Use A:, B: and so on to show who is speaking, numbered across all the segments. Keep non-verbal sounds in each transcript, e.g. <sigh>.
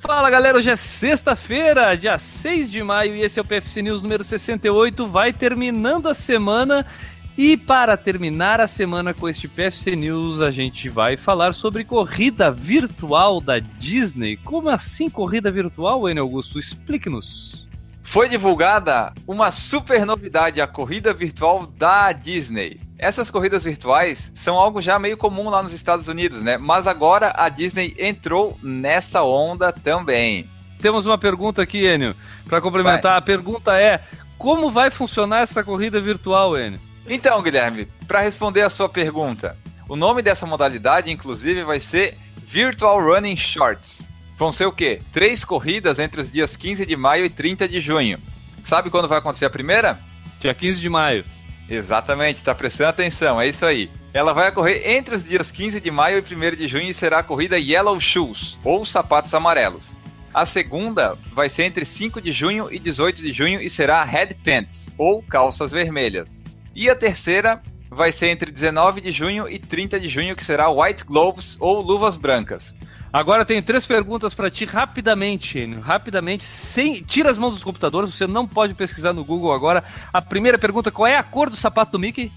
A: Fala galera, hoje é sexta-feira, dia 6 de maio, e esse é o PFC News número 68. Vai terminando a semana. E para terminar a semana com este PFC News, a gente vai falar sobre corrida virtual da Disney. Como assim corrida virtual, Enio Augusto? Explique-nos.
B: Foi divulgada uma super novidade, a corrida virtual da Disney. Essas corridas virtuais são algo já meio comum lá nos Estados Unidos, né? Mas agora a Disney entrou nessa onda também.
A: Temos uma pergunta aqui, Enio, para complementar. Vai. A pergunta é: como vai funcionar essa corrida virtual, Enio?
B: Então, Guilherme, para responder a sua pergunta, o nome dessa modalidade, inclusive, vai ser Virtual Running Shorts. Vão ser o quê? Três corridas entre os dias 15 de maio e 30 de junho. Sabe quando vai acontecer a primeira?
A: Dia 15 de maio.
B: Exatamente, tá prestando atenção, é isso aí. Ela vai ocorrer entre os dias 15 de maio e 1 de junho e será a corrida Yellow Shoes, ou sapatos amarelos. A segunda vai ser entre 5 de junho e 18 de junho e será Red Pants, ou calças vermelhas. E a terceira vai ser entre 19 de junho e 30 de junho, que será White Gloves, ou luvas brancas.
A: Agora tenho três perguntas para ti rapidamente, Enio. Rapidamente, sem tira as mãos dos computadores, você não pode pesquisar no Google agora. A primeira pergunta, qual é a cor do sapato do Mickey?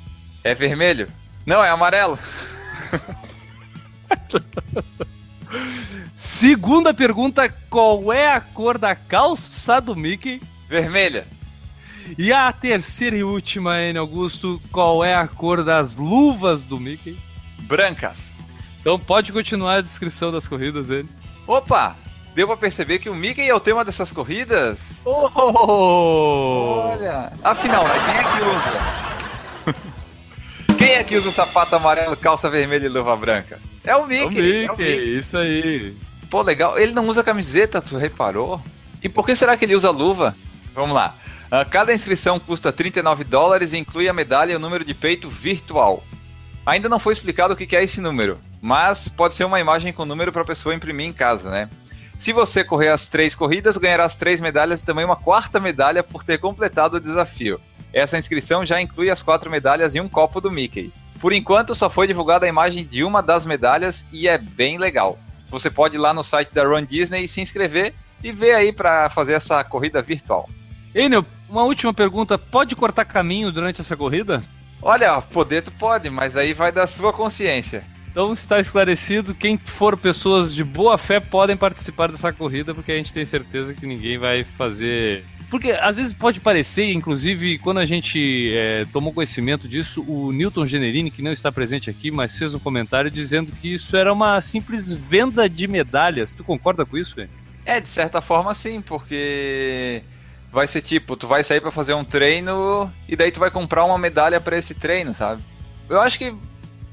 B: É vermelho. Não, é amarelo. <laughs>
A: Segunda pergunta, qual é a cor da calça do Mickey?
B: Vermelha.
A: E a terceira e última, Enio Augusto, qual é a cor das luvas do Mickey?
B: Brancas.
A: Então pode continuar a descrição das corridas dele.
B: Opa! Deu pra perceber que o Mickey é o tema dessas corridas?
A: Oh!
B: Olha! Afinal, né, quem é que usa? quem é que usa o sapato amarelo, calça vermelha e luva branca?
A: É o Mickey! É o Mickey, é o Mickey. isso aí.
B: Pô, legal. Ele não usa camiseta, tu reparou? E por que será que ele usa luva? Vamos lá. Ah, cada inscrição custa 39 dólares e inclui a medalha e o número de peito virtual. Ainda não foi explicado o que é esse número, mas pode ser uma imagem com número para a pessoa imprimir em casa, né? Se você correr as três corridas, ganhará as três medalhas e também uma quarta medalha por ter completado o desafio. Essa inscrição já inclui as quatro medalhas e um copo do Mickey. Por enquanto, só foi divulgada a imagem de uma das medalhas e é bem legal. Você pode ir lá no site da Run Disney e se inscrever e ver aí para fazer essa corrida virtual.
A: Enio, uma última pergunta: pode cortar caminho durante essa corrida?
B: Olha, poder tu pode, mas aí vai da sua consciência.
A: Então está esclarecido, quem for pessoas de boa fé podem participar dessa corrida, porque a gente tem certeza que ninguém vai fazer. Porque às vezes pode parecer, inclusive, quando a gente é, tomou conhecimento disso, o Newton Generini, que não está presente aqui, mas fez um comentário dizendo que isso era uma simples venda de medalhas. Tu concorda com isso, velho?
B: É, de certa forma sim, porque vai ser tipo, tu vai sair para fazer um treino e daí tu vai comprar uma medalha para esse treino, sabe? Eu acho que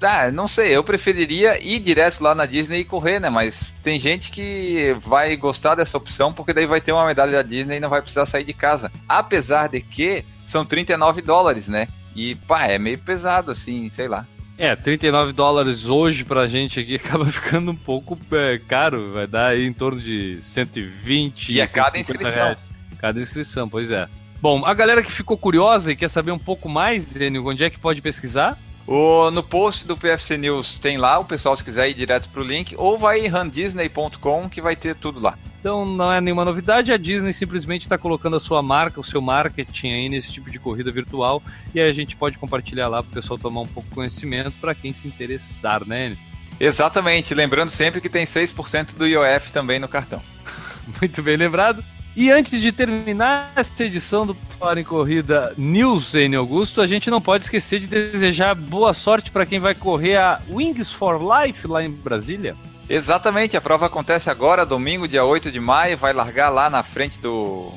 B: ah, não sei, eu preferiria ir direto lá na Disney e correr, né? Mas tem gente que vai gostar dessa opção porque daí vai ter uma medalha da Disney e não vai precisar sair de casa. Apesar de que são 39 dólares, né? E pá, é meio pesado assim, sei lá.
A: É, 39 dólares hoje pra gente aqui <laughs> acaba ficando um pouco é, caro, vai dar aí em torno de 120
B: e é cada inscrição. Reais.
A: Cada inscrição, pois é. Bom, a galera que ficou curiosa e quer saber um pouco mais, Enio, onde é que pode pesquisar?
B: O, no post do PFC News tem lá, o pessoal se quiser ir direto pro link, ou vai em randisney.com que vai ter tudo lá.
A: Então não é nenhuma novidade, a Disney simplesmente está colocando a sua marca, o seu marketing aí nesse tipo de corrida virtual e aí a gente pode compartilhar lá para o pessoal tomar um pouco de conhecimento para quem se interessar, né?
B: Exatamente, lembrando sempre que tem 6% do IOF também no cartão. <laughs>
A: Muito bem lembrado. E antes de terminar esta edição do Fora em Corrida News em Augusto, a gente não pode esquecer de desejar boa sorte para quem vai correr a Wings for Life lá em Brasília.
B: Exatamente, a prova acontece agora, domingo, dia 8 de maio, vai largar lá na frente do.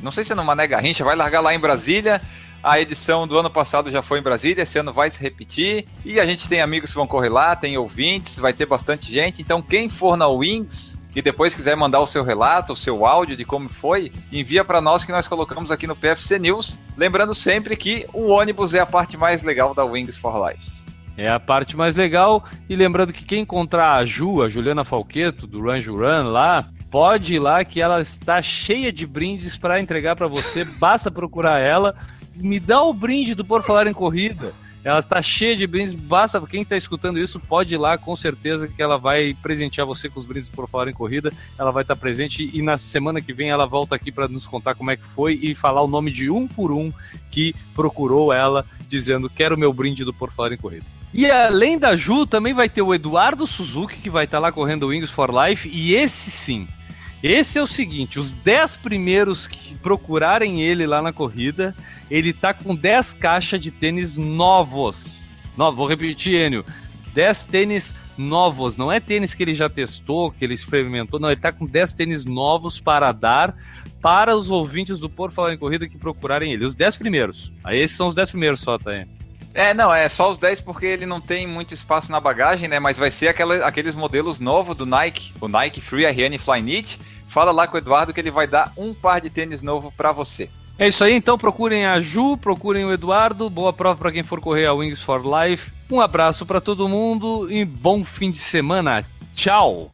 B: Não sei se é no Mané Garrincha, vai largar lá em Brasília. A edição do ano passado já foi em Brasília, esse ano vai se repetir. E a gente tem amigos que vão correr lá, tem ouvintes, vai ter bastante gente. Então, quem for na Wings, e depois quiser mandar o seu relato, o seu áudio de como foi, envia para nós que nós colocamos aqui no PFC News. Lembrando sempre que o ônibus é a parte mais legal da Wings for Life.
A: É a parte mais legal. E lembrando que quem encontrar a Ju, a Juliana Falqueto, do Run Run lá, pode ir lá que ela está cheia de brindes para entregar para você. Basta procurar ela. Me dá o brinde do Por Falar em Corrida. Ela tá cheia de brindes, basta quem tá escutando isso pode ir lá, com certeza que ela vai presentear você com os brindes por falar em corrida. Ela vai estar tá presente e na semana que vem ela volta aqui para nos contar como é que foi e falar o nome de um por um que procurou ela dizendo quero meu brinde do por falar em corrida. E além da Ju, também vai ter o Eduardo Suzuki que vai estar tá lá correndo Wings for Life e esse sim, esse é o seguinte: os 10 primeiros que procurarem ele lá na corrida, ele tá com 10 caixas de tênis novos. No, vou repetir, Enio. 10 tênis novos. Não é tênis que ele já testou, que ele experimentou. Não, ele tá com 10 tênis novos para dar para os ouvintes do Por Falar em Corrida que procurarem ele. Os 10 primeiros. Aí esses são os 10 primeiros só, tá aí.
B: É, não, é só os 10 porque ele não tem muito espaço na bagagem, né? Mas vai ser aquela, aqueles modelos novos do Nike, o Nike Free RN Flyknit. Fala lá com o Eduardo que ele vai dar um par de tênis novo para você.
A: É isso aí, então procurem a Ju, procurem o Eduardo. Boa prova para quem for correr a Wings for Life. Um abraço para todo mundo e bom fim de semana. Tchau!